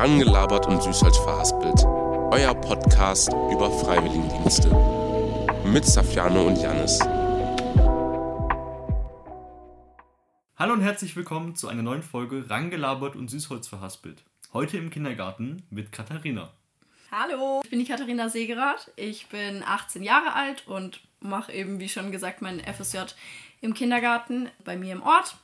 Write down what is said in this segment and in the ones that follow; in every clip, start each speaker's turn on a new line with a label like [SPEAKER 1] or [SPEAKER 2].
[SPEAKER 1] Rangelabert und Süßholz verhaspelt. Euer Podcast über Freiwilligendienste. Mit Safiano und Janis.
[SPEAKER 2] Hallo und herzlich willkommen zu einer neuen Folge Rangelabert und Süßholz verhaspelt. Heute im Kindergarten mit Katharina.
[SPEAKER 3] Hallo, ich bin die Katharina Segerath. Ich bin 18 Jahre alt und mache eben, wie schon gesagt, meinen FSJ im Kindergarten bei mir im Ort.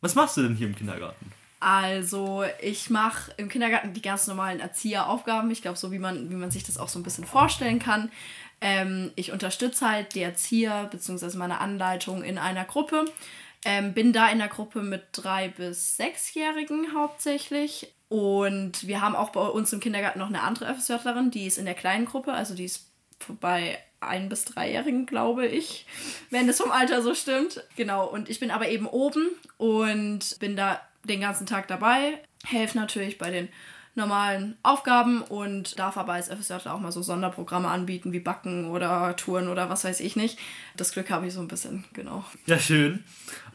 [SPEAKER 2] Was machst du denn hier im Kindergarten?
[SPEAKER 3] Also, ich mache im Kindergarten die ganz normalen Erzieheraufgaben. Ich glaube, so wie man, wie man sich das auch so ein bisschen vorstellen kann. Ähm, ich unterstütze halt die Erzieher bzw. meine Anleitung in einer Gruppe. Ähm, bin da in der Gruppe mit drei bis sechsjährigen hauptsächlich. Und wir haben auch bei uns im Kindergarten noch eine andere FSJlerin, die ist in der kleinen Gruppe, also die ist bei ein- bis dreijährigen, glaube ich, wenn das vom Alter so stimmt. Genau, und ich bin aber eben oben und bin da den ganzen Tag dabei, helfe natürlich bei den normalen Aufgaben und darf aber als FSJ auch mal so Sonderprogramme anbieten, wie Backen oder Touren oder was weiß ich nicht. Das Glück habe ich so ein bisschen, genau.
[SPEAKER 2] Ja, schön.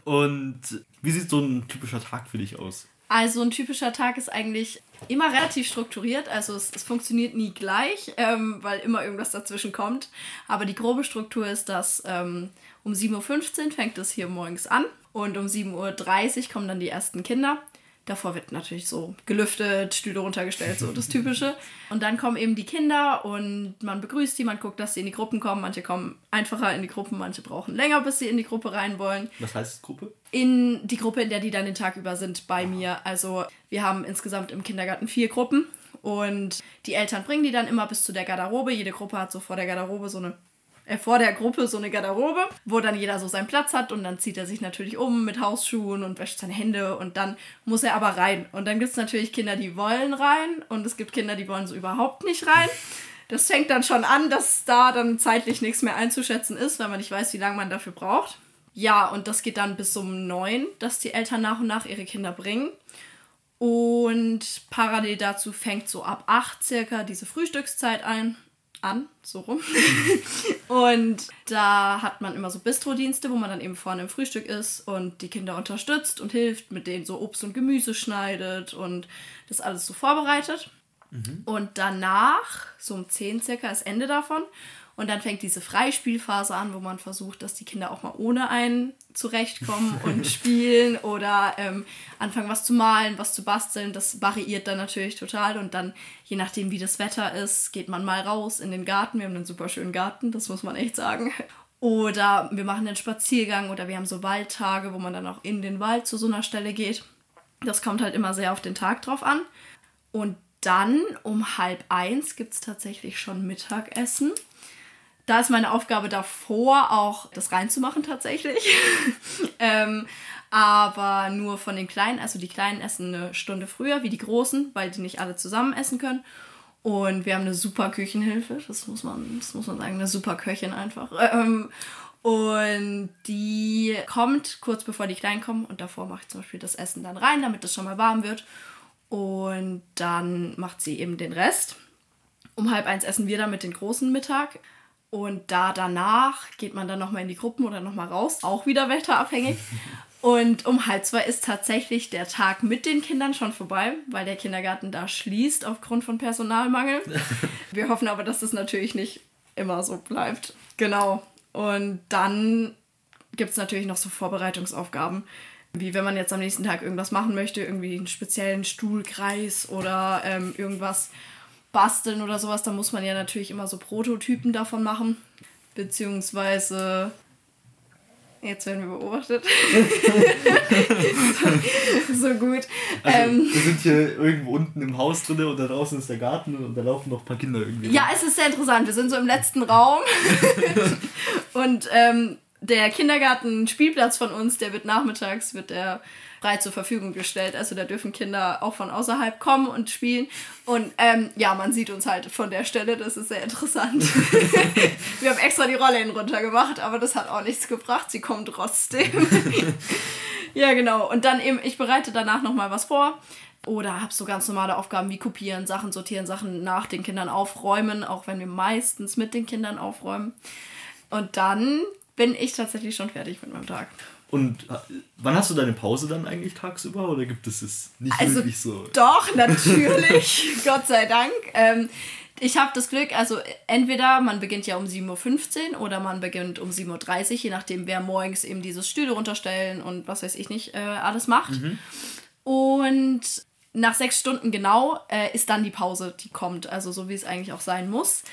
[SPEAKER 2] Und wie sieht so ein typischer Tag für dich aus?
[SPEAKER 3] Also ein typischer Tag ist eigentlich immer relativ strukturiert. Also es, es funktioniert nie gleich, ähm, weil immer irgendwas dazwischen kommt. Aber die grobe Struktur ist, dass ähm, um 7.15 Uhr fängt es hier morgens an und um 7.30 Uhr kommen dann die ersten Kinder. Davor wird natürlich so gelüftet, Stühle runtergestellt, so das Typische. Und dann kommen eben die Kinder und man begrüßt die, man guckt, dass sie in die Gruppen kommen. Manche kommen einfacher in die Gruppen, manche brauchen länger, bis sie in die Gruppe rein wollen.
[SPEAKER 2] Was heißt Gruppe?
[SPEAKER 3] In die Gruppe, in der die dann den Tag über sind, bei mir. Also wir haben insgesamt im Kindergarten vier Gruppen und die Eltern bringen die dann immer bis zu der Garderobe. Jede Gruppe hat so vor der Garderobe so eine vor der Gruppe so eine Garderobe, wo dann jeder so seinen Platz hat und dann zieht er sich natürlich um mit Hausschuhen und wäscht seine Hände und dann muss er aber rein. Und dann gibt es natürlich Kinder, die wollen rein und es gibt Kinder, die wollen so überhaupt nicht rein. Das fängt dann schon an, dass da dann zeitlich nichts mehr einzuschätzen ist, weil man nicht weiß, wie lange man dafür braucht. Ja, und das geht dann bis um neun, dass die Eltern nach und nach ihre Kinder bringen. Und parallel dazu fängt so ab acht circa diese Frühstückszeit ein an, so rum. und da hat man immer so Bistrodienste, wo man dann eben vorne im Frühstück ist und die Kinder unterstützt und hilft, mit denen so Obst und Gemüse schneidet und das alles so vorbereitet. Mhm. Und danach, so um 10 circa, ist Ende davon. Und dann fängt diese Freispielphase an, wo man versucht, dass die Kinder auch mal ohne einen zurechtkommen und spielen oder ähm, anfangen, was zu malen, was zu basteln. Das variiert dann natürlich total. Und dann, je nachdem, wie das Wetter ist, geht man mal raus in den Garten. Wir haben einen super schönen Garten, das muss man echt sagen. Oder wir machen einen Spaziergang oder wir haben so Waldtage, wo man dann auch in den Wald zu so einer Stelle geht. Das kommt halt immer sehr auf den Tag drauf an. Und dann um halb eins gibt es tatsächlich schon Mittagessen. Da ist meine Aufgabe davor auch das reinzumachen tatsächlich. ähm, aber nur von den Kleinen. Also die Kleinen essen eine Stunde früher wie die Großen, weil die nicht alle zusammen essen können. Und wir haben eine super Küchenhilfe, das muss man, das muss man sagen, eine super Köchin einfach. Ähm, und die kommt kurz bevor die Kleinen kommen und davor mache ich zum Beispiel das Essen dann rein, damit es schon mal warm wird. Und dann macht sie eben den Rest. Um halb eins essen wir dann mit den Großen Mittag. Und da danach geht man dann nochmal in die Gruppen oder nochmal raus, auch wieder wetterabhängig. Und um halb zwei ist tatsächlich der Tag mit den Kindern schon vorbei, weil der Kindergarten da schließt aufgrund von Personalmangel. Wir hoffen aber, dass das natürlich nicht immer so bleibt. Genau. Und dann gibt es natürlich noch so Vorbereitungsaufgaben, wie wenn man jetzt am nächsten Tag irgendwas machen möchte, irgendwie einen speziellen Stuhlkreis oder ähm, irgendwas basteln oder sowas, da muss man ja natürlich immer so Prototypen davon machen. Beziehungsweise. Jetzt werden wir beobachtet. so, so, gut.
[SPEAKER 2] Also, ähm, wir sind hier irgendwo unten im Haus drin und da draußen ist der Garten und da laufen noch ein paar Kinder irgendwie.
[SPEAKER 3] Ja, es ist sehr interessant. Wir sind so im letzten Raum. und ähm, der Kindergarten-Spielplatz von uns, der wird nachmittags, wird der frei zur Verfügung gestellt. Also da dürfen Kinder auch von außerhalb kommen und spielen. Und ähm, ja, man sieht uns halt von der Stelle, das ist sehr interessant. Wir haben extra die Rollläden runtergemacht, aber das hat auch nichts gebracht. Sie kommen trotzdem. ja, genau. Und dann eben, ich bereite danach nochmal was vor. Oder habe so ganz normale Aufgaben wie kopieren, Sachen sortieren, Sachen nach den Kindern aufräumen, auch wenn wir meistens mit den Kindern aufräumen. Und dann bin ich tatsächlich schon fertig mit meinem Tag.
[SPEAKER 2] Und äh, wann hast du deine Pause dann eigentlich tagsüber oder gibt es es nicht
[SPEAKER 3] Also
[SPEAKER 2] wirklich so?
[SPEAKER 3] doch, natürlich, Gott sei Dank. Ähm, ich habe das Glück, also entweder man beginnt ja um 7.15 Uhr oder man beginnt um 7.30 Uhr, je nachdem, wer morgens eben dieses Stühle runterstellen und was weiß ich nicht äh, alles macht. Und nach sechs Stunden genau äh, ist dann die Pause, die kommt, also so wie es eigentlich auch sein muss.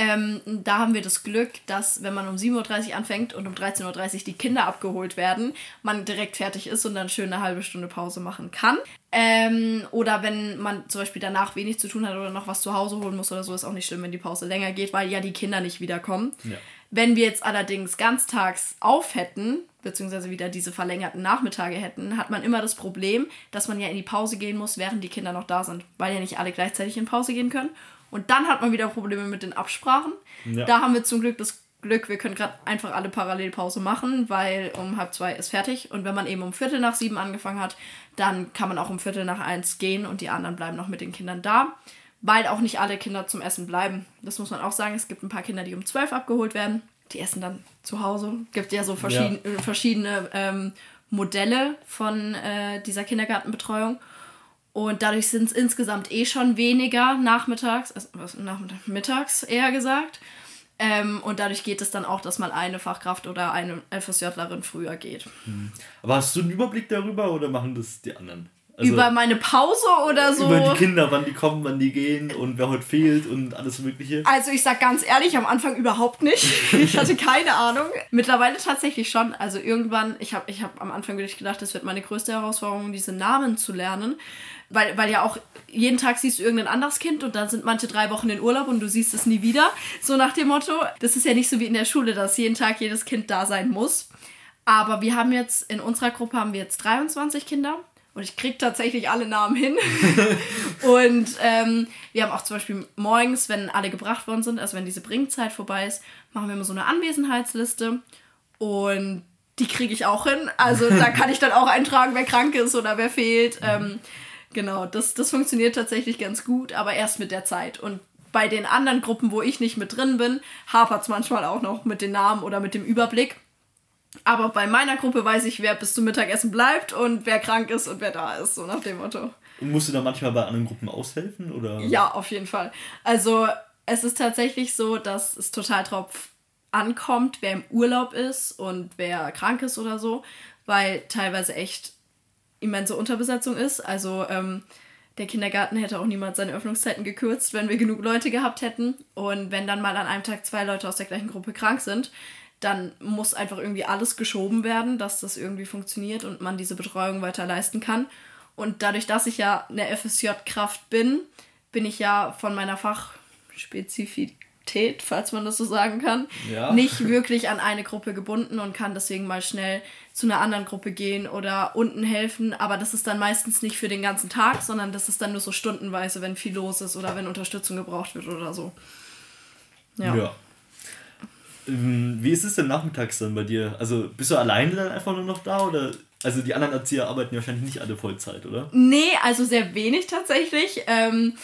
[SPEAKER 3] Ähm, da haben wir das Glück, dass wenn man um 7.30 Uhr anfängt und um 13.30 Uhr die Kinder abgeholt werden, man direkt fertig ist und dann schön eine halbe Stunde Pause machen kann. Ähm, oder wenn man zum Beispiel danach wenig zu tun hat oder noch was zu Hause holen muss oder so, ist auch nicht schlimm, wenn die Pause länger geht, weil ja die Kinder nicht wiederkommen.
[SPEAKER 2] Ja.
[SPEAKER 3] Wenn wir jetzt allerdings ganztags auf hätten, beziehungsweise wieder diese verlängerten Nachmittage hätten, hat man immer das Problem, dass man ja in die Pause gehen muss, während die Kinder noch da sind, weil ja nicht alle gleichzeitig in Pause gehen können. Und dann hat man wieder Probleme mit den Absprachen.
[SPEAKER 2] Ja.
[SPEAKER 3] Da haben wir zum Glück das Glück, wir können gerade einfach alle parallel Pause machen, weil um halb zwei ist fertig. Und wenn man eben um Viertel nach sieben angefangen hat, dann kann man auch um Viertel nach eins gehen und die anderen bleiben noch mit den Kindern da. Weil auch nicht alle Kinder zum Essen bleiben. Das muss man auch sagen. Es gibt ein paar Kinder, die um zwölf abgeholt werden. Die essen dann zu Hause. Gibt ja so verschieden, äh, verschiedene ähm, Modelle von äh, dieser Kindergartenbetreuung. Und dadurch sind es insgesamt eh schon weniger nachmittags, also was, nachmittags, mittags eher gesagt. Ähm, und dadurch geht es dann auch, dass mal eine Fachkraft oder eine FSJlerin früher geht.
[SPEAKER 2] Aber hast du einen Überblick darüber oder machen das die anderen? Also
[SPEAKER 3] über meine Pause oder so?
[SPEAKER 2] über die Kinder, wann die kommen, wann die gehen und wer heute fehlt und alles Mögliche.
[SPEAKER 3] Also ich sag ganz ehrlich, am Anfang überhaupt nicht. Ich hatte keine Ahnung. Mittlerweile tatsächlich schon. Also irgendwann, ich habe ich hab am Anfang wirklich gedacht, das wird meine größte Herausforderung, diese Namen zu lernen. Weil, weil ja auch jeden Tag siehst du irgendein anderes Kind und dann sind manche drei Wochen in Urlaub und du siehst es nie wieder. So nach dem Motto. Das ist ja nicht so wie in der Schule, dass jeden Tag jedes Kind da sein muss. Aber wir haben jetzt, in unserer Gruppe haben wir jetzt 23 Kinder. Und ich krieg tatsächlich alle Namen hin. und ähm, wir haben auch zum Beispiel morgens, wenn alle gebracht worden sind, also wenn diese Bringzeit vorbei ist, machen wir immer so eine Anwesenheitsliste. Und die kriege ich auch hin. Also da kann ich dann auch eintragen, wer krank ist oder wer fehlt. Ähm, genau, das, das funktioniert tatsächlich ganz gut, aber erst mit der Zeit. Und bei den anderen Gruppen, wo ich nicht mit drin bin, hapert es manchmal auch noch mit den Namen oder mit dem Überblick. Aber bei meiner Gruppe weiß ich, wer bis zum Mittagessen bleibt und wer krank ist und wer da ist, so nach dem Motto.
[SPEAKER 2] Und musst du da manchmal bei anderen Gruppen aushelfen? Oder?
[SPEAKER 3] Ja, auf jeden Fall. Also es ist tatsächlich so, dass es total drauf ankommt, wer im Urlaub ist und wer krank ist oder so, weil teilweise echt immense Unterbesetzung ist. Also ähm, der Kindergarten hätte auch niemals seine Öffnungszeiten gekürzt, wenn wir genug Leute gehabt hätten. Und wenn dann mal an einem Tag zwei Leute aus der gleichen Gruppe krank sind, dann muss einfach irgendwie alles geschoben werden, dass das irgendwie funktioniert und man diese Betreuung weiter leisten kann. Und dadurch, dass ich ja eine FSJ-Kraft bin, bin ich ja von meiner Fachspezifität, falls man das so sagen kann,
[SPEAKER 2] Ja.
[SPEAKER 3] nicht wirklich an eine Gruppe gebunden und kann deswegen mal schnell zu einer anderen Gruppe gehen oder unten helfen. Aber das ist dann meistens nicht für den ganzen Tag, sondern das ist dann nur so stundenweise, wenn viel los ist oder wenn Unterstützung gebraucht wird oder so. Ja.
[SPEAKER 2] Ja. Ähm, Wie ist es denn nachmittags dann bei dir? Also bist du alleine dann einfach nur noch da oder? Also die anderen Erzieher arbeiten wahrscheinlich nicht alle Vollzeit, oder?
[SPEAKER 3] Nee, also sehr wenig tatsächlich. Ähm,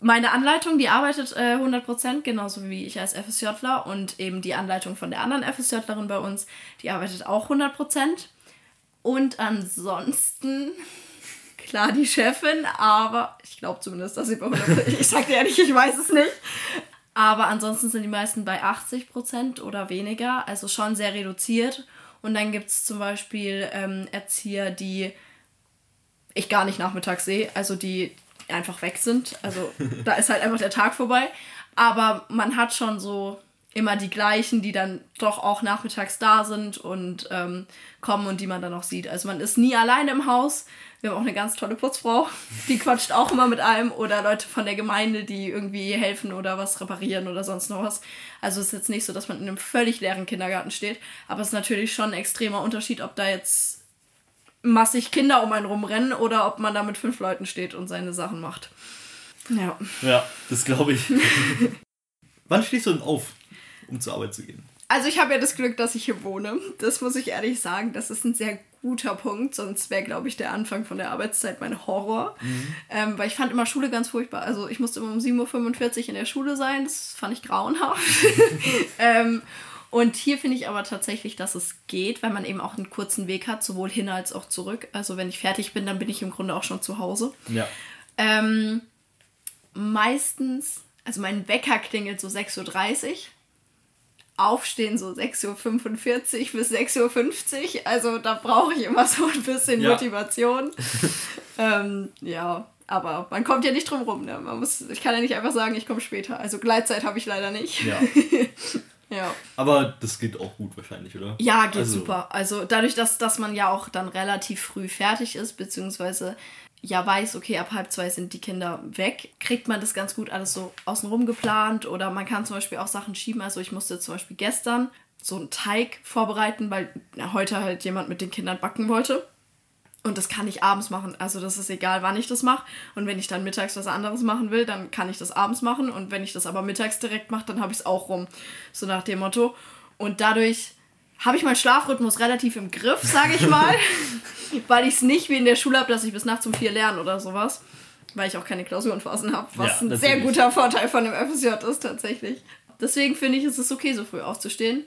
[SPEAKER 3] meine Anleitung, die arbeitet äh, 100%, genauso wie ich als FSJler. Und eben die Anleitung von der anderen FSJlerin bei uns, die arbeitet auch 100%. Und ansonsten, klar, die Chefin, aber ich glaube zumindest, dass sie bei 100%, ich sag dir ehrlich, ich weiß es nicht. Aber ansonsten sind die meisten bei 80% oder weniger, also schon sehr reduziert. Und dann gibt es zum Beispiel ähm, Erzieher, die ich gar nicht nachmittags sehe, also die einfach weg sind. Also da ist halt einfach der Tag vorbei. Aber man hat schon so immer die gleichen, die dann doch auch nachmittags da sind und ähm, kommen und die man dann auch sieht. Also man ist nie alleine im Haus. Wir haben auch eine ganz tolle Putzfrau, die quatscht auch immer mit einem oder Leute von der Gemeinde, die irgendwie helfen oder was reparieren oder sonst noch was. Also es ist jetzt nicht so, dass man in einem völlig leeren Kindergarten steht, aber es ist natürlich schon ein extremer Unterschied, ob da jetzt massig Kinder um einen rumrennen oder ob man da mit fünf Leuten steht und seine Sachen macht. Ja.
[SPEAKER 2] Ja, das glaube ich. Wann stehst du denn auf, um zur Arbeit zu gehen?
[SPEAKER 3] Also ich habe ja das Glück, dass ich hier wohne. Das muss ich ehrlich sagen. Das ist ein sehr guter Punkt. Sonst wäre, glaube ich, der Anfang von der Arbeitszeit mein Horror. Ähm, weil ich fand immer Schule ganz furchtbar. Also ich musste immer um 7.45 Uhr in der Schule sein. Das fand ich grauenhaft. ähm, Und hier finde ich aber tatsächlich, dass es geht, weil man eben auch einen kurzen Weg hat, sowohl hin als auch zurück. Also wenn ich fertig bin, dann bin ich im Grunde auch schon zu Hause.
[SPEAKER 2] Ja.
[SPEAKER 3] Ähm, meistens, also mein Wecker klingelt so 6.30 Uhr. Aufstehen so 6.45 Uhr bis 6.50 Uhr. Also da brauche ich immer so ein bisschen
[SPEAKER 2] Ja.
[SPEAKER 3] Motivation. ähm, ja, aber man kommt ja nicht drum rum. Ne? Man muss, ich kann ja nicht einfach sagen, ich komme später. Also Gleitzeit habe ich leider nicht.
[SPEAKER 2] Ja.
[SPEAKER 3] ja.
[SPEAKER 2] Aber das geht auch gut wahrscheinlich, oder?
[SPEAKER 3] Ja, geht
[SPEAKER 2] Also-
[SPEAKER 3] super. Also dadurch, dass, dass man ja auch dann relativ früh fertig ist, beziehungsweise ja weiß, okay, ab halb zwei sind die Kinder weg, kriegt man das ganz gut alles so außenrum geplant oder man kann zum Beispiel auch Sachen schieben. Also ich musste zum Beispiel gestern so einen Teig vorbereiten, weil heute halt jemand mit den Kindern backen wollte. Und das kann ich abends machen. Also das ist egal, wann ich das mache. Und wenn ich dann mittags was anderes machen will, dann kann ich das abends machen. Und wenn ich das aber mittags direkt mache, dann habe ich es auch rum. So nach dem Motto. Und dadurch habe ich meinen Schlafrhythmus relativ im Griff, sage ich mal. weil ich es nicht wie in der Schule habe, dass ich bis nachts um vier lerne oder sowas. Weil ich auch keine Klausurenphasen habe, was
[SPEAKER 2] Ja,
[SPEAKER 3] ein sehr guter Vorteil von dem FSJ ist tatsächlich. Deswegen finde ich, ist es okay, so früh aufzustehen.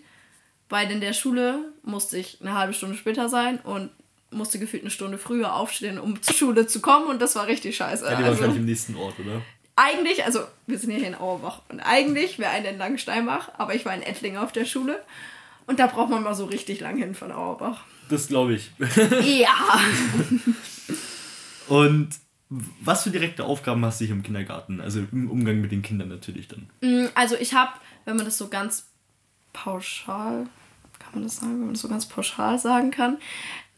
[SPEAKER 3] Weil in der Schule musste ich eine halbe Stunde später sein und musste gefühlt eine Stunde früher aufstehen, um zur Schule zu kommen und das war richtig scheiße.
[SPEAKER 2] Ja, die
[SPEAKER 3] also,
[SPEAKER 2] wahrscheinlich im nächsten Ort, oder?
[SPEAKER 3] eigentlich, also wir sind ja hier in Auerbach und eigentlich wäre eine in Langensteinbach, aber ich war in Ettling auf der Schule und da braucht man mal so richtig lang hin von Auerbach.
[SPEAKER 2] Das glaube ich.
[SPEAKER 3] Ja.
[SPEAKER 2] Und was für direkte Aufgaben hast du hier im Kindergarten? Also im Umgang mit den Kindern natürlich dann.
[SPEAKER 3] Mm, Also ich habe, wenn man das so ganz pauschal, kann man das sagen, wenn man das so ganz pauschal sagen kann,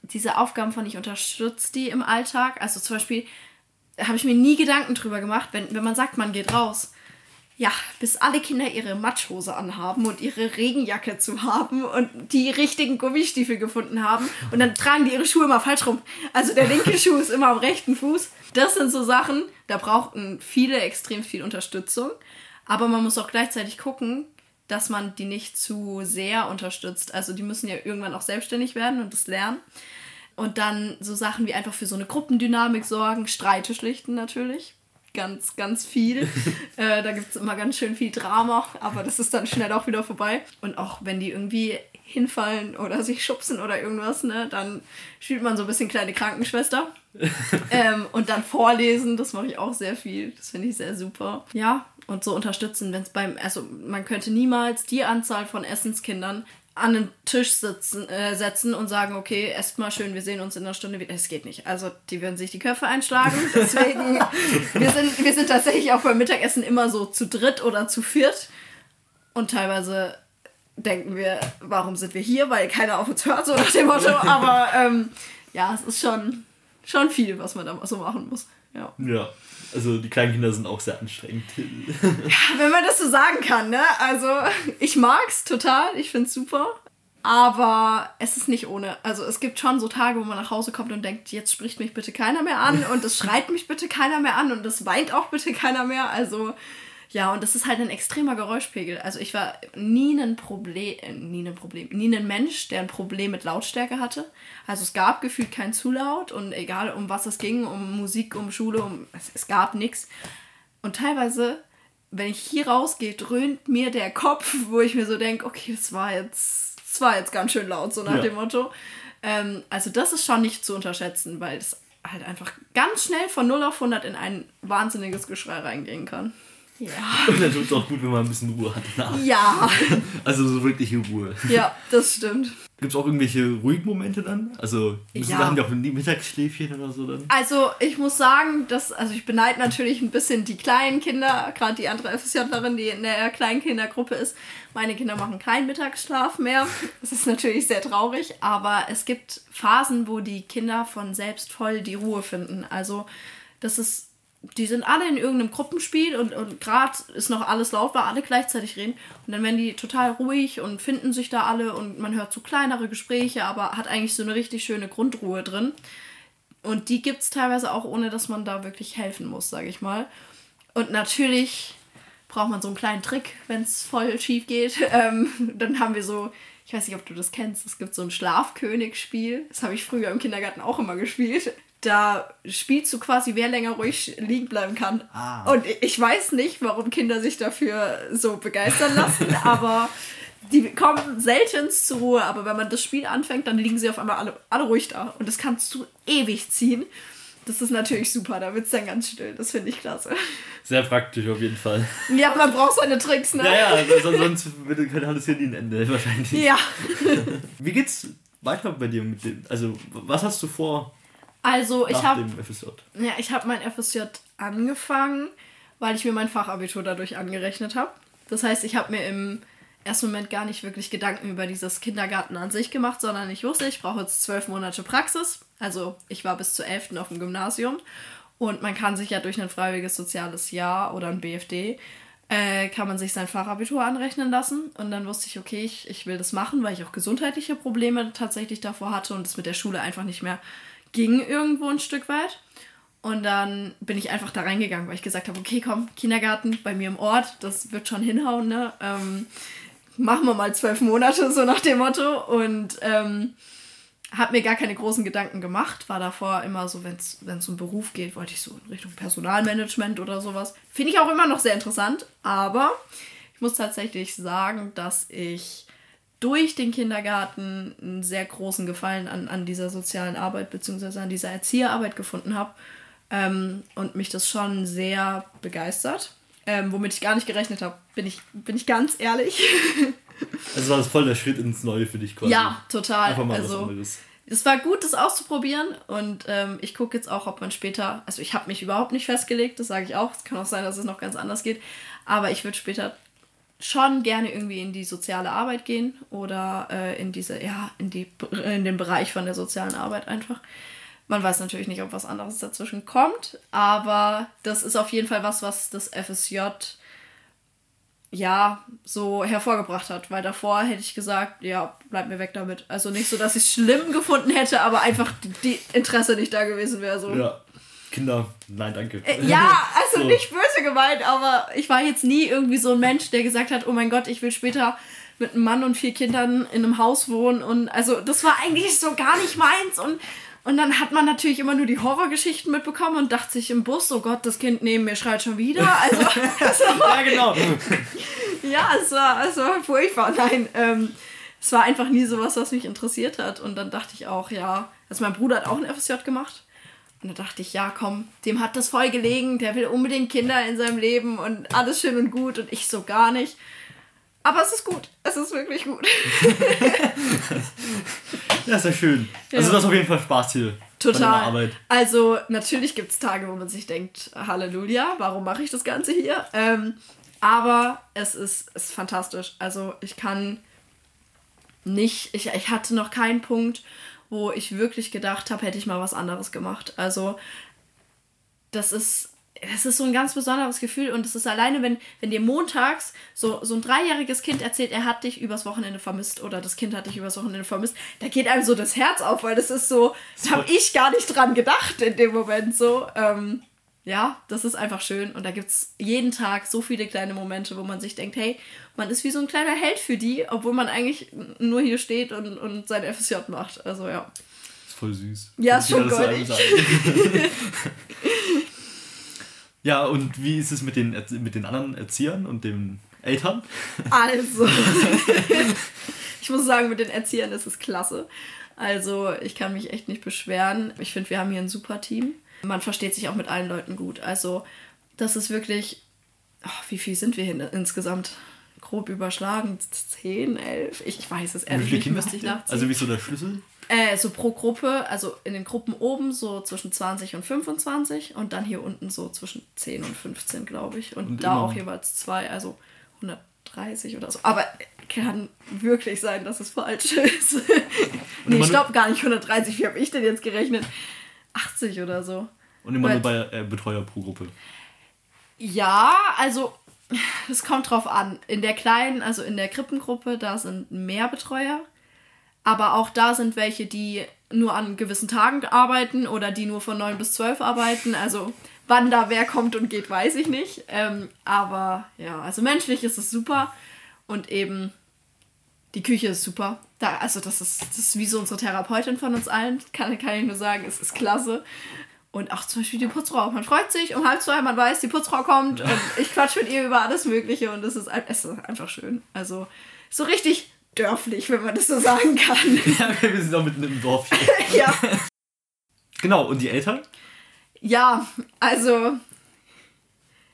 [SPEAKER 3] diese Aufgaben von ich unterstütze die im Alltag. Also zum Beispiel habe ich mir nie Gedanken drüber gemacht, wenn, wenn man sagt, man geht raus. Ja, bis alle Kinder ihre Matschhose anhaben und ihre Regenjacke zu haben und die richtigen Gummistiefel gefunden haben. Und dann tragen die ihre Schuhe immer falsch rum. Also der linke Schuh ist immer am rechten Fuß. Das sind so Sachen, da brauchten viele extrem viel Unterstützung. Aber man muss auch gleichzeitig gucken, dass man die nicht zu sehr unterstützt. Also die müssen ja irgendwann auch selbstständig werden und das lernen. Und dann so Sachen wie einfach für so eine Gruppendynamik sorgen, Streite schlichten natürlich. Ganz, ganz viel. äh, da gibt es immer ganz schön viel Drama, aber das ist dann schnell auch wieder vorbei. Und auch wenn die irgendwie hinfallen oder sich schubsen oder irgendwas, ne, dann spielt man so ein bisschen kleine Krankenschwester. ähm, und dann vorlesen, das mache ich auch sehr viel. Das finde ich sehr super. Ja, und so unterstützen, wenn es beim, also man könnte niemals die Anzahl von Essenskindern an den Tisch sitzen, äh, setzen und sagen, okay, esst mal schön, wir sehen uns in einer Stunde wieder. Es geht nicht. Also die würden sich die Köpfe einschlagen. Deswegen, wir, sind, wir sind tatsächlich auch beim Mittagessen immer so zu dritt oder zu viert. Und teilweise denken wir, warum sind wir hier, weil keiner auf uns hört, so nach dem Motto. Aber ähm, ja, es ist schon, schon viel, was man da so machen muss. Ja.
[SPEAKER 2] Ja. Also die kleinen Kinder sind auch sehr anstrengend.
[SPEAKER 3] Wenn man das so sagen kann, ne? Also, ich mag's total, ich find's super. Aber es ist nicht ohne. Also es gibt schon so Tage, wo man nach Hause kommt und denkt, jetzt spricht mich bitte keiner mehr an und es schreit mich bitte keiner mehr an und es weint auch bitte keiner mehr. Also ja, und das ist halt ein extremer Geräuschpegel. Also ich war nie ein Problem, äh, nie ein Problem, nie ein Mensch, der ein Problem mit Lautstärke hatte. Also es gab gefühlt kein zu laut und egal um was es ging, um Musik, um Schule, um es, es gab nichts. Und teilweise, wenn ich hier rausgehe, dröhnt mir der Kopf, wo ich mir so denke, okay, das war jetzt, das war jetzt ganz schön laut, so nach
[SPEAKER 2] Ja.
[SPEAKER 3] dem Motto. Ähm, also das ist schon nicht zu unterschätzen, weil es halt einfach ganz schnell von 0 auf 100 in ein wahnsinniges Geschrei reingehen kann. Ja.
[SPEAKER 2] Und dann tut es auch gut, wenn man ein bisschen Ruhe hat danach.
[SPEAKER 3] Ja,
[SPEAKER 2] Also so wirkliche Ruhe.
[SPEAKER 3] ja, das stimmt.
[SPEAKER 2] Gibt es auch irgendwelche ruhigen Momente dann? Also müssen ja. haben die auch ein Mittagsschläfchen oder so dann?
[SPEAKER 3] Also ich muss sagen, dass, also ich beneide natürlich ein bisschen die kleinen Kinder, gerade die andere FSJlerin, die in der Kleinkindergruppe ist. Meine Kinder machen keinen Mittagsschlaf mehr. Das ist natürlich sehr traurig, aber es gibt Phasen, wo die Kinder von selbst voll die Ruhe finden. Also das ist, die sind alle in irgendeinem Gruppenspiel und, und gerade ist noch alles laut, weil alle gleichzeitig reden. Und dann werden die total ruhig und finden sich da alle und man hört so kleinere Gespräche, aber hat eigentlich so eine richtig schöne Grundruhe drin. Und die gibt es teilweise auch, ohne dass man da wirklich helfen muss, sage ich mal. Und natürlich braucht man so einen kleinen Trick, wenn es voll schief geht. Ähm, dann haben wir so, ich weiß nicht, ob du das kennst, es gibt so ein Schlafkönig-Spiel. Das habe ich früher im Kindergarten auch immer gespielt. Da spielst du quasi, wer länger ruhig liegen bleiben kann.
[SPEAKER 2] Ah.
[SPEAKER 3] Und ich weiß nicht, warum Kinder sich dafür so begeistern lassen, aber die kommen selten zur Ruhe, aber wenn man das Spiel anfängt, dann liegen sie auf einmal alle, alle ruhig da. Und das kannst du ewig ziehen. Das ist natürlich super, da wird es dann ganz still. Das finde ich klasse.
[SPEAKER 2] Sehr praktisch auf jeden Fall.
[SPEAKER 3] Ja, man braucht seine Tricks, ne?
[SPEAKER 2] Ja, ja, also sonst hat es hier nie ein Ende wahrscheinlich.
[SPEAKER 3] Ja.
[SPEAKER 2] Wie geht's weiter bei dir mit dem? Also, was hast du vor?
[SPEAKER 3] Also, ich habe? Ja, ich habe mein FSJ angefangen, weil ich mir mein Fachabitur dadurch angerechnet habe. Das heißt, ich habe mir im ersten Moment gar nicht wirklich Gedanken über dieses Kindergarten an sich gemacht, sondern ich wusste, ich brauche jetzt zwölf Monate Praxis. Also ich war bis zur 11. auf dem Gymnasium und man kann sich ja durch ein freiwilliges soziales Jahr oder ein BFD äh, kann man sich sein Fachabitur anrechnen lassen. Und dann wusste ich, okay, ich, ich will das machen, weil ich auch gesundheitliche Probleme tatsächlich davor hatte und es mit der Schule einfach nicht mehr ging irgendwo ein Stück weit. Und dann bin ich einfach da reingegangen, weil ich gesagt habe, okay, komm, Kindergarten bei mir im Ort, das wird schon hinhauen, ne? Ähm, machen wir mal zwölf Monate, so nach dem Motto. Und ähm, habe mir gar keine großen Gedanken gemacht. War davor immer so, wenn es um Beruf geht, wollte ich so in Richtung Personalmanagement oder sowas. Finde ich auch immer noch sehr interessant. Aber ich muss tatsächlich sagen, dass ich durch den Kindergarten einen sehr großen Gefallen an, an dieser sozialen Arbeit bzw. an dieser Erzieherarbeit gefunden habe ähm, und mich das schon sehr begeistert. Ähm, womit ich gar nicht gerechnet habe, bin ich, bin ich ganz ehrlich.
[SPEAKER 2] Also war das voll der Schritt ins Neue für dich quasi.
[SPEAKER 3] Ja, total.
[SPEAKER 2] Einfach mal
[SPEAKER 3] also,
[SPEAKER 2] was anderes.
[SPEAKER 3] Es war gut, das auszuprobieren und ähm, ich gucke jetzt auch, ob man später, also ich habe mich überhaupt nicht festgelegt, das sage ich auch. Es kann auch sein, dass es noch ganz anders geht, aber ich würde später schon gerne irgendwie in die soziale Arbeit gehen oder äh, in diese, ja, in, die, in den Bereich von der sozialen Arbeit einfach. Man weiß natürlich nicht, ob was anderes dazwischen kommt, aber das ist auf jeden Fall was, was das FSJ ja so hervorgebracht hat, weil davor hätte ich gesagt, ja, bleib mir weg damit. Also nicht so, dass ich es schlimm gefunden hätte, aber einfach die, Interesse nicht da gewesen wäre. So.
[SPEAKER 2] Ja. Kinder, nein, danke.
[SPEAKER 3] Äh, ja, also so. nicht böse gemeint, aber ich war jetzt nie irgendwie so ein Mensch, der gesagt hat, oh mein Gott, ich will später mit einem Mann und vier Kindern in einem Haus wohnen und also das war eigentlich so gar nicht meins und und dann hat man natürlich immer nur die Horrorgeschichten mitbekommen und dachte sich im Bus, oh Gott, das Kind neben mir schreit schon wieder. Also,
[SPEAKER 2] ja, genau.
[SPEAKER 3] ja, es war, es war furchtbar. Nein, ähm, es war einfach nie sowas, was mich interessiert hat. Und dann dachte ich auch, ja, also mein Bruder hat auch ein FSJ gemacht. Und da dachte ich, ja, komm, dem hat das voll gelegen, der will unbedingt Kinder in seinem Leben und alles schön und gut und ich so gar nicht. Aber es ist gut. Es ist wirklich gut.
[SPEAKER 2] ja, ist ja schön. Also du hast auf jeden Fall Spaß hier.
[SPEAKER 3] Total. Arbeit. Also, natürlich gibt es Tage, wo man sich denkt: Halleluja, warum mache ich das Ganze hier? Ähm, aber es ist, ist fantastisch. Also, ich kann nicht, ich, ich hatte noch keinen Punkt, wo ich wirklich gedacht habe, hätte ich mal was anderes gemacht. Also, das ist das ist so ein ganz besonderes Gefühl und es ist alleine, wenn, wenn dir montags so, so ein dreijähriges Kind erzählt, er hat dich übers Wochenende vermisst oder das Kind hat dich übers Wochenende vermisst, da geht einem so das Herz auf, weil das ist so, da habe ich gar nicht dran gedacht in dem Moment so. Ähm, ja, das ist einfach schön und da gibt es jeden Tag so viele kleine Momente, wo man sich denkt, hey, man ist wie so ein kleiner Held für die, obwohl man eigentlich nur hier steht und, und sein FSJ macht. Also ja.
[SPEAKER 2] Ist voll süß.
[SPEAKER 3] Ja, ist schon goldig.
[SPEAKER 2] Ja, und wie ist es mit den, mit den anderen Erziehern und den Eltern?
[SPEAKER 3] Also, ich muss sagen, mit den Erziehern ist es klasse. Also, ich kann mich echt nicht beschweren. Ich finde, wir haben hier ein super Team. Man versteht sich auch mit allen Leuten gut. Also, das ist wirklich. Oh, wie viel sind wir hier insgesamt? Grob überschlagen. 10, 11? Ich, ich weiß es ehrlich nicht, müsste ich nachziehen.
[SPEAKER 2] Also, wie ist so der Schlüssel?
[SPEAKER 3] Äh, so pro Gruppe, also in den Gruppen oben so zwischen 20 und 25 und dann hier unten so zwischen 10 und 15, glaube ich. Und, und da auch jeweils zwei, also 130 oder so. Aber kann wirklich sein, dass es falsch ist. nee, stopp, gar nicht 130. Wie habe ich denn jetzt gerechnet? 80 oder so.
[SPEAKER 2] Und immer nur bei äh, Betreuer pro Gruppe.
[SPEAKER 3] Ja, also es kommt drauf an. In der kleinen, also in der Krippengruppe, da sind mehr Betreuer. Aber auch da sind welche, die nur an gewissen Tagen arbeiten oder die nur von 9 bis 12 arbeiten. Also wann da wer kommt und geht, weiß ich nicht. Ähm, aber ja, also menschlich ist es super. Und eben die Küche ist super. Da, also das ist, das ist wie so unsere Therapeutin von uns allen. Kann, kann ich nur sagen, es ist klasse. Und auch zum Beispiel die Putzfrau. Man freut sich um halb zwei, man weiß, die Putzfrau kommt. Und ich quatsche mit ihr über alles Mögliche und es ist, es ist einfach schön. Also so richtig dörflich, wenn man das so sagen kann.
[SPEAKER 2] Ja, wir sind auch mitten im Dorf hier.
[SPEAKER 3] ja.
[SPEAKER 2] Genau, und die Eltern?
[SPEAKER 3] Ja, also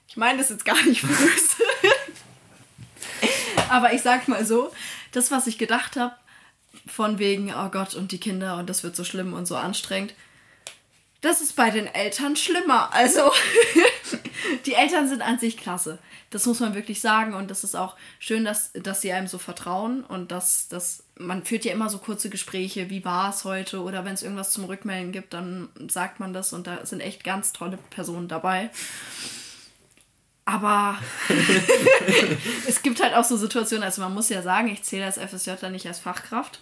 [SPEAKER 3] ich meine das jetzt gar nicht böse. Aber ich sag mal so, das, was ich gedacht habe, von wegen, oh Gott, und die Kinder und das wird so schlimm und so anstrengend, das ist bei den Eltern schlimmer. Also, die Eltern sind an sich klasse. Das muss man wirklich sagen. Und das ist auch schön, dass, dass sie einem so vertrauen und dass, dass man führt ja immer so kurze Gespräche, wie war es heute oder wenn es irgendwas zum Rückmelden gibt, dann sagt man das und da sind echt ganz tolle Personen dabei. Aber es gibt halt auch so Situationen, also man muss ja sagen, ich zähle als FSJ nicht als Fachkraft.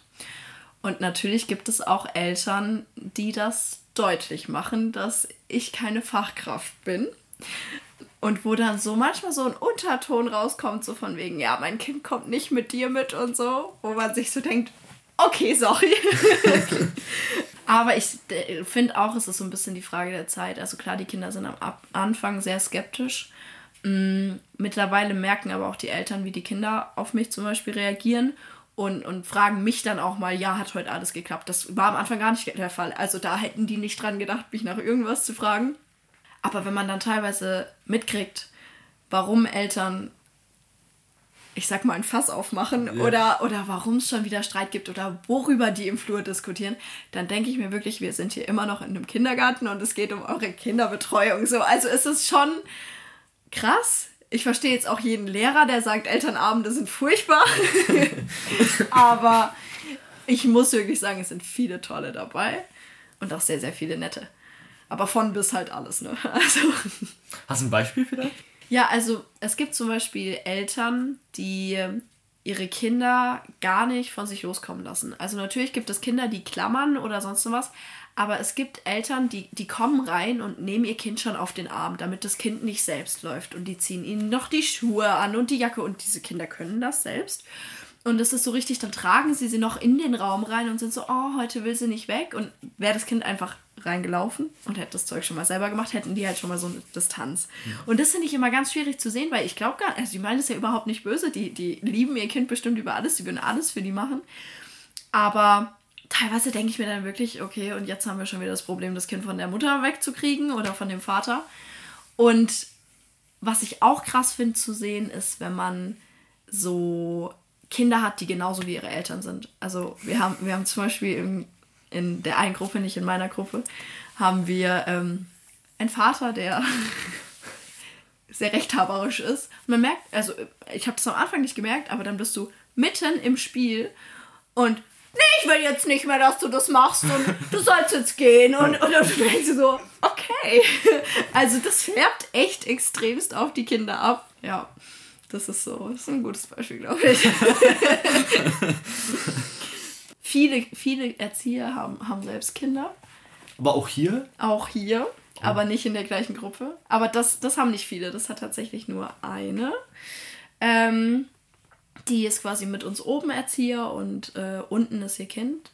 [SPEAKER 3] Und natürlich gibt es auch Eltern, die das deutlich machen, dass ich keine Fachkraft bin. Und wo dann so manchmal so ein Unterton rauskommt, so von wegen, ja, mein Kind kommt nicht mit dir mit und so, wo man sich so denkt, okay, sorry. Aber ich äh, finde auch, es ist so ein bisschen die Frage der Zeit. Also klar, die Kinder sind am Anfang sehr skeptisch. Mm, mittlerweile merken aber auch die Eltern, wie die Kinder auf mich zum Beispiel reagieren und, und fragen mich dann auch mal, ja, hat heute alles geklappt. Das war am Anfang gar nicht der Fall. Also da hätten die nicht dran gedacht, mich nach irgendwas zu fragen. Aber wenn man dann teilweise mitkriegt, warum Eltern, ich sag mal, ein Fass aufmachen ja. oder, oder warum es schon wieder Streit gibt oder worüber die im Flur diskutieren, dann denke ich mir wirklich, wir sind hier immer noch in einem Kindergarten und es geht um eure Kinderbetreuung. So, also ist es schon krass, ich verstehe jetzt auch jeden Lehrer, der sagt, Elternabende sind furchtbar. Aber ich muss wirklich sagen, es sind viele tolle dabei und auch sehr, sehr viele nette. Aber von bis halt alles, ne? Also.
[SPEAKER 2] Hast du ein Beispiel vielleicht?
[SPEAKER 3] Ja, also es gibt zum Beispiel Eltern, die ihre Kinder gar nicht von sich loskommen lassen. Also natürlich gibt es Kinder, die klammern oder sonst was, aber es gibt Eltern, die, die kommen rein und nehmen ihr Kind schon auf den Arm, damit das Kind nicht selbst läuft. Und die ziehen ihnen noch die Schuhe an und die Jacke. Und diese Kinder können das selbst. Und das ist so richtig, dann tragen sie sie noch in den Raum rein und sind so, oh, heute will sie nicht weg. Und wäre das Kind einfach reingelaufen und hätte das Zeug schon mal selber gemacht, hätten die halt schon mal so eine Distanz. Ja. Und das finde ich immer ganz schwierig zu sehen, weil ich glaube gar nicht, also die meinen das ja überhaupt nicht böse, die, die lieben ihr Kind bestimmt über alles, die würden alles für die machen. Aber teilweise denke ich mir dann wirklich, okay, und jetzt haben wir schon wieder das Problem, das Kind von der Mutter wegzukriegen oder von dem Vater. Und was ich auch krass finde zu sehen, ist, wenn man so Kinder hat, die genauso wie ihre Eltern sind. Also wir haben, wir haben zum Beispiel in, in der einen Gruppe, nicht in meiner Gruppe, haben wir ähm, einen Vater, der sehr rechthaberisch ist. Man merkt, also ich habe das am Anfang nicht gemerkt, aber dann bist du mitten im Spiel und nee, ich will jetzt nicht mehr, dass du das machst und du sollst jetzt gehen. Und, und, und du denkst so, okay. Also das färbt echt extremst auf die Kinder ab. Ja, das ist so, das ist ein gutes Beispiel, glaube ich. viele, viele Erzieher haben, haben selbst Kinder.
[SPEAKER 2] Aber auch hier?
[SPEAKER 3] Auch hier, aber nicht in der gleichen Gruppe. Aber das, das haben nicht viele, das hat tatsächlich nur eine. Ähm, die ist quasi mit uns oben Erzieher und äh, unten ist ihr Kind.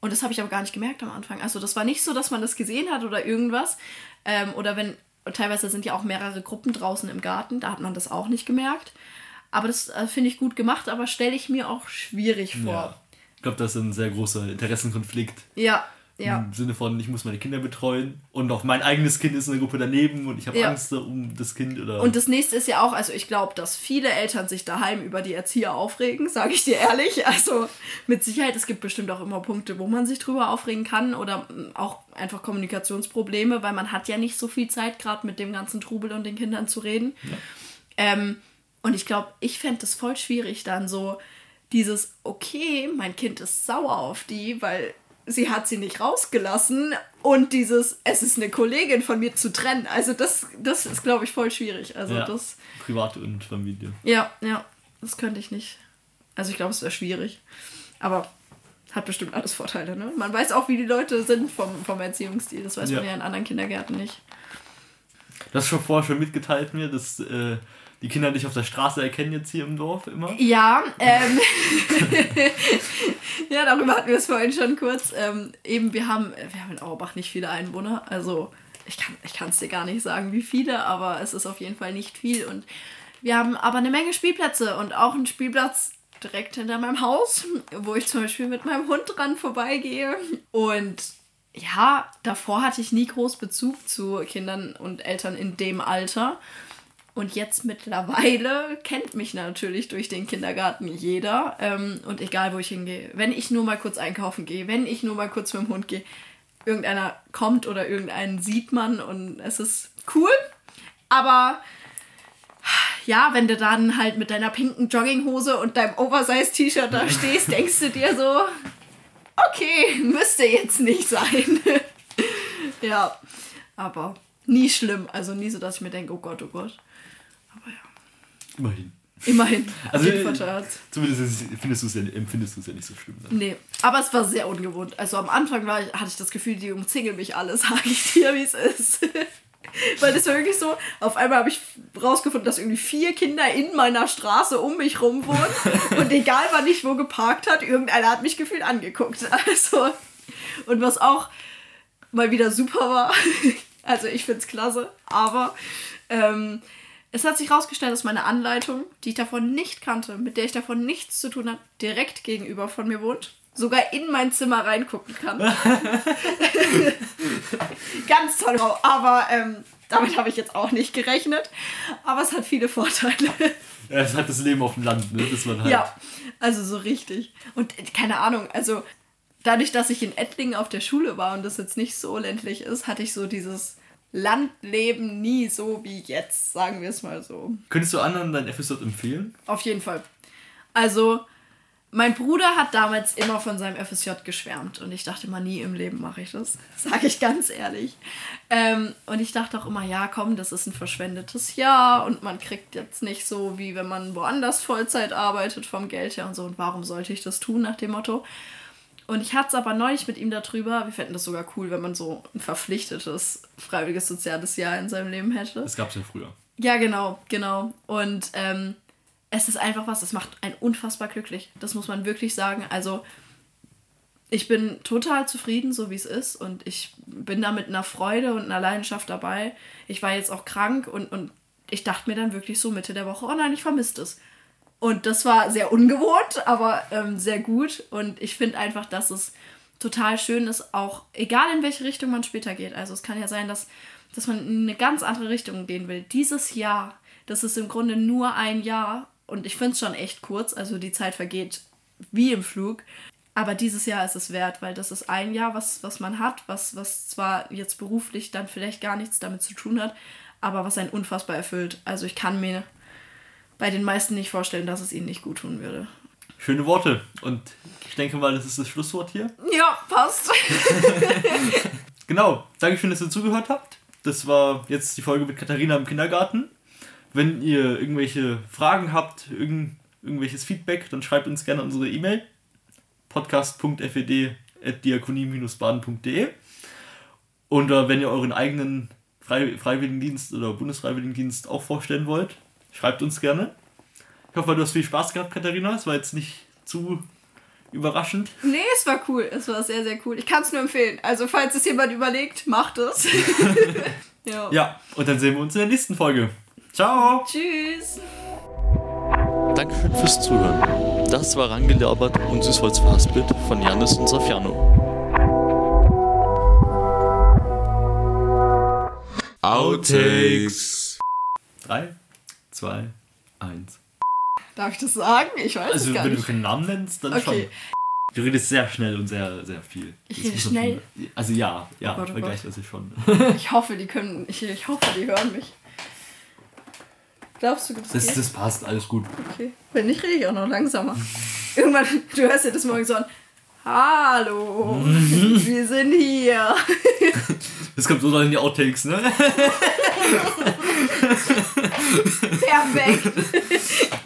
[SPEAKER 3] Und das habe ich aber gar nicht gemerkt am Anfang. Also das war nicht so, dass man das gesehen hat oder irgendwas. Ähm, oder wenn, teilweise sind ja auch mehrere Gruppen draußen im Garten, da hat man das auch nicht gemerkt. Aber das äh, finde ich gut gemacht, aber stelle ich mir auch schwierig vor.
[SPEAKER 2] Ja. Ich glaube, das ist ein sehr großer Interessenkonflikt.
[SPEAKER 3] Ja, ja.
[SPEAKER 2] Im Sinne von, ich muss meine Kinder betreuen und auch mein eigenes Kind ist in der Gruppe daneben und ich habe ja. Angst um das Kind. Oder
[SPEAKER 3] und das nächste ist ja auch, also ich glaube, dass viele Eltern sich daheim über die Erzieher aufregen, sage ich dir ehrlich. Also mit Sicherheit, es gibt bestimmt auch immer Punkte, wo man sich drüber aufregen kann oder mm, auch einfach Kommunikationsprobleme, weil man hat ja nicht so viel Zeit, gerade mit dem ganzen Trubel und den Kindern zu reden. Ja. Ähm, und ich glaube, ich fände das voll schwierig dann so dieses, okay, mein Kind ist sauer auf die, weil sie hat sie nicht rausgelassen und dieses, es ist eine Kollegin von mir zu trennen. Also das, das ist, glaube ich, voll schwierig. Also
[SPEAKER 2] ja,
[SPEAKER 3] das.
[SPEAKER 2] Privat und Familie.
[SPEAKER 3] Ja, ja. Das könnte ich nicht. Also ich glaube, es wäre schwierig. Aber hat bestimmt alles Vorteile, ne? Man weiß auch, wie die Leute sind vom, vom Erziehungsstil. Das weiß ja. man ja in anderen Kindergärten nicht.
[SPEAKER 2] Das schon vorher schon mitgeteilt mir, dass äh, die Kinder dich auf der Straße erkennen jetzt hier im Dorf immer?
[SPEAKER 3] Ja, ähm, ja, darüber hatten wir es vorhin schon kurz. Ähm, eben, wir haben, wir haben in Auerbach nicht viele Einwohner, also ich kann es dir gar nicht sagen, wie viele, aber es ist auf jeden Fall nicht viel und wir haben aber eine Menge Spielplätze und auch einen Spielplatz direkt hinter meinem Haus, wo ich zum Beispiel mit meinem Hund dran vorbeigehe. Und ja, davor hatte ich nie groß Bezug zu Kindern und Eltern in dem Alter. Und jetzt mittlerweile kennt mich natürlich durch den Kindergarten jeder. Ähm, und egal, wo ich hingehe, wenn ich nur mal kurz einkaufen gehe, wenn ich nur mal kurz mit dem Hund gehe, irgendeiner kommt oder irgendeinen sieht man und es ist cool. Aber ja, wenn du dann halt mit deiner pinken Jogginghose und deinem Oversize-T-Shirt da stehst, denkst du dir so, okay, müsste jetzt nicht sein. ja, aber nie schlimm. Also nie so, dass ich mir denke, oh Gott, oh Gott. Aber ja.
[SPEAKER 2] Immerhin.
[SPEAKER 3] Immerhin.
[SPEAKER 2] Also, zumindest findest du's ja, empfindest du es ja nicht so schlimm. Ne?
[SPEAKER 3] Nee, aber es war sehr ungewohnt. Also am Anfang war ich, hatte ich das Gefühl, die umzingeln mich alle, sage ich dir, wie es ist. Weil das war wirklich so, auf einmal habe ich rausgefunden, dass irgendwie vier Kinder in meiner Straße um mich rum wohnen. Und egal, wann ich wo geparkt hat, irgendeiner hat mich gefühlt angeguckt. Also, und was auch mal wieder super war, also ich finde es klasse, aber ähm, es hat sich herausgestellt, dass meine Anleitung, die ich davon nicht kannte, mit der ich davon nichts zu tun habe, direkt gegenüber von mir wohnt. Sogar in mein Zimmer reingucken kann. Ganz toll. Aber ähm, damit habe ich jetzt auch nicht gerechnet. Aber es hat viele Vorteile.
[SPEAKER 2] Ja, es hat das Leben auf dem Land, ne? Das man halt.
[SPEAKER 3] Ja, also so richtig. Und äh, keine Ahnung, also dadurch, dass ich in Ettlingen auf der Schule war und das jetzt nicht so ländlich ist, hatte ich so dieses Landleben nie so wie jetzt, sagen wir es mal so.
[SPEAKER 2] Könntest du anderen dein Episode empfehlen?
[SPEAKER 3] Auf jeden Fall. Also, mein Bruder hat damals immer von seinem FSJ geschwärmt und ich dachte immer, nie im Leben mache ich das. Sage ich ganz ehrlich. Ähm, und ich dachte auch immer, ja, komm, das ist ein verschwendetes Jahr und man kriegt jetzt nicht so, wie wenn man woanders Vollzeit arbeitet vom Geld her und so. Und warum sollte ich das tun, nach dem Motto? Und ich hatte es aber neulich mit ihm darüber, wir fänden das sogar cool, wenn man so ein verpflichtetes, freiwilliges soziales Jahr in seinem Leben hätte.
[SPEAKER 2] Das gab es ja früher.
[SPEAKER 3] Ja, genau, genau. Und ähm, es ist einfach was, das macht einen unfassbar glücklich. Das muss man wirklich sagen. Also, ich bin total zufrieden, so wie es ist. Und ich bin da mit einer Freude und einer Leidenschaft dabei. Ich war jetzt auch krank und, und ich dachte mir dann wirklich so Mitte der Woche, oh nein, ich vermisse es. Und das war sehr ungewohnt, aber ähm, sehr gut. Und ich finde einfach, dass es total schön ist, auch egal in welche Richtung man später geht. Also es kann ja sein, dass, dass man in eine ganz andere Richtung gehen will. Dieses Jahr, das ist im Grunde nur ein Jahr und ich finde es schon echt kurz. Also die Zeit vergeht wie im Flug. Aber dieses Jahr ist es wert, weil das ist ein Jahr, was, was man hat, was, was zwar jetzt beruflich dann vielleicht gar nichts damit zu tun hat, aber was einen unfassbar erfüllt. Also ich kann mir bei den meisten nicht vorstellen, dass es ihnen nicht gut tun würde.
[SPEAKER 2] Schöne Worte. Und ich denke mal, das ist das Schlusswort hier.
[SPEAKER 3] Ja, passt.
[SPEAKER 2] Genau. Dankeschön, dass ihr zugehört habt. Das war jetzt die Folge mit Katharina im Kindergarten. Wenn ihr irgendwelche Fragen habt, irgend, irgendwelches Feedback, dann schreibt uns gerne unsere E-Mail podcast.fed.diakonie-baden.de Und äh, wenn ihr euren eigenen Frei Freiwilligendienst oder Bundesfreiwilligendienst auch vorstellen wollt, schreibt uns gerne. Ich hoffe, du hast viel Spaß gehabt, Katharina. Es war jetzt nicht zu überraschend.
[SPEAKER 3] Nee, es war cool. Es war sehr, sehr cool. Ich kann es nur empfehlen. Also, falls es jemand überlegt, macht es. ja.
[SPEAKER 2] Ja, und dann sehen wir uns in der nächsten Folge. Ciao!
[SPEAKER 3] Tschüss.
[SPEAKER 4] Dankeschön fürs Zuhören. Das war Rangelabert und Süßholz Fastbild von Janis und Safiano.
[SPEAKER 1] Outtakes.
[SPEAKER 2] 3, 2, 1.
[SPEAKER 3] Darf ich das sagen? Ich weiß
[SPEAKER 2] Also,
[SPEAKER 3] es gar
[SPEAKER 2] wenn du
[SPEAKER 3] nicht.
[SPEAKER 2] keinen Namen nennst, dann
[SPEAKER 3] Okay.
[SPEAKER 2] schon. Du redest sehr schnell und sehr, sehr viel.
[SPEAKER 3] Ich rede schnell?
[SPEAKER 2] schon- Also, ja, ja,
[SPEAKER 3] Oh Gott, oh
[SPEAKER 2] vergleichsweise schon.
[SPEAKER 3] Ich hoffe, die können. Ich, ich hoffe, die hören mich. Glaubst du, das,
[SPEAKER 2] Das, das passt, alles gut.
[SPEAKER 3] Okay. Wenn nicht, rede ich auch noch langsamer. Irgendwann, du hörst dir das morgen so an. Hallo, wir sind hier.
[SPEAKER 2] Das kommt so dann in die Outtakes, ne?
[SPEAKER 3] Perfekt.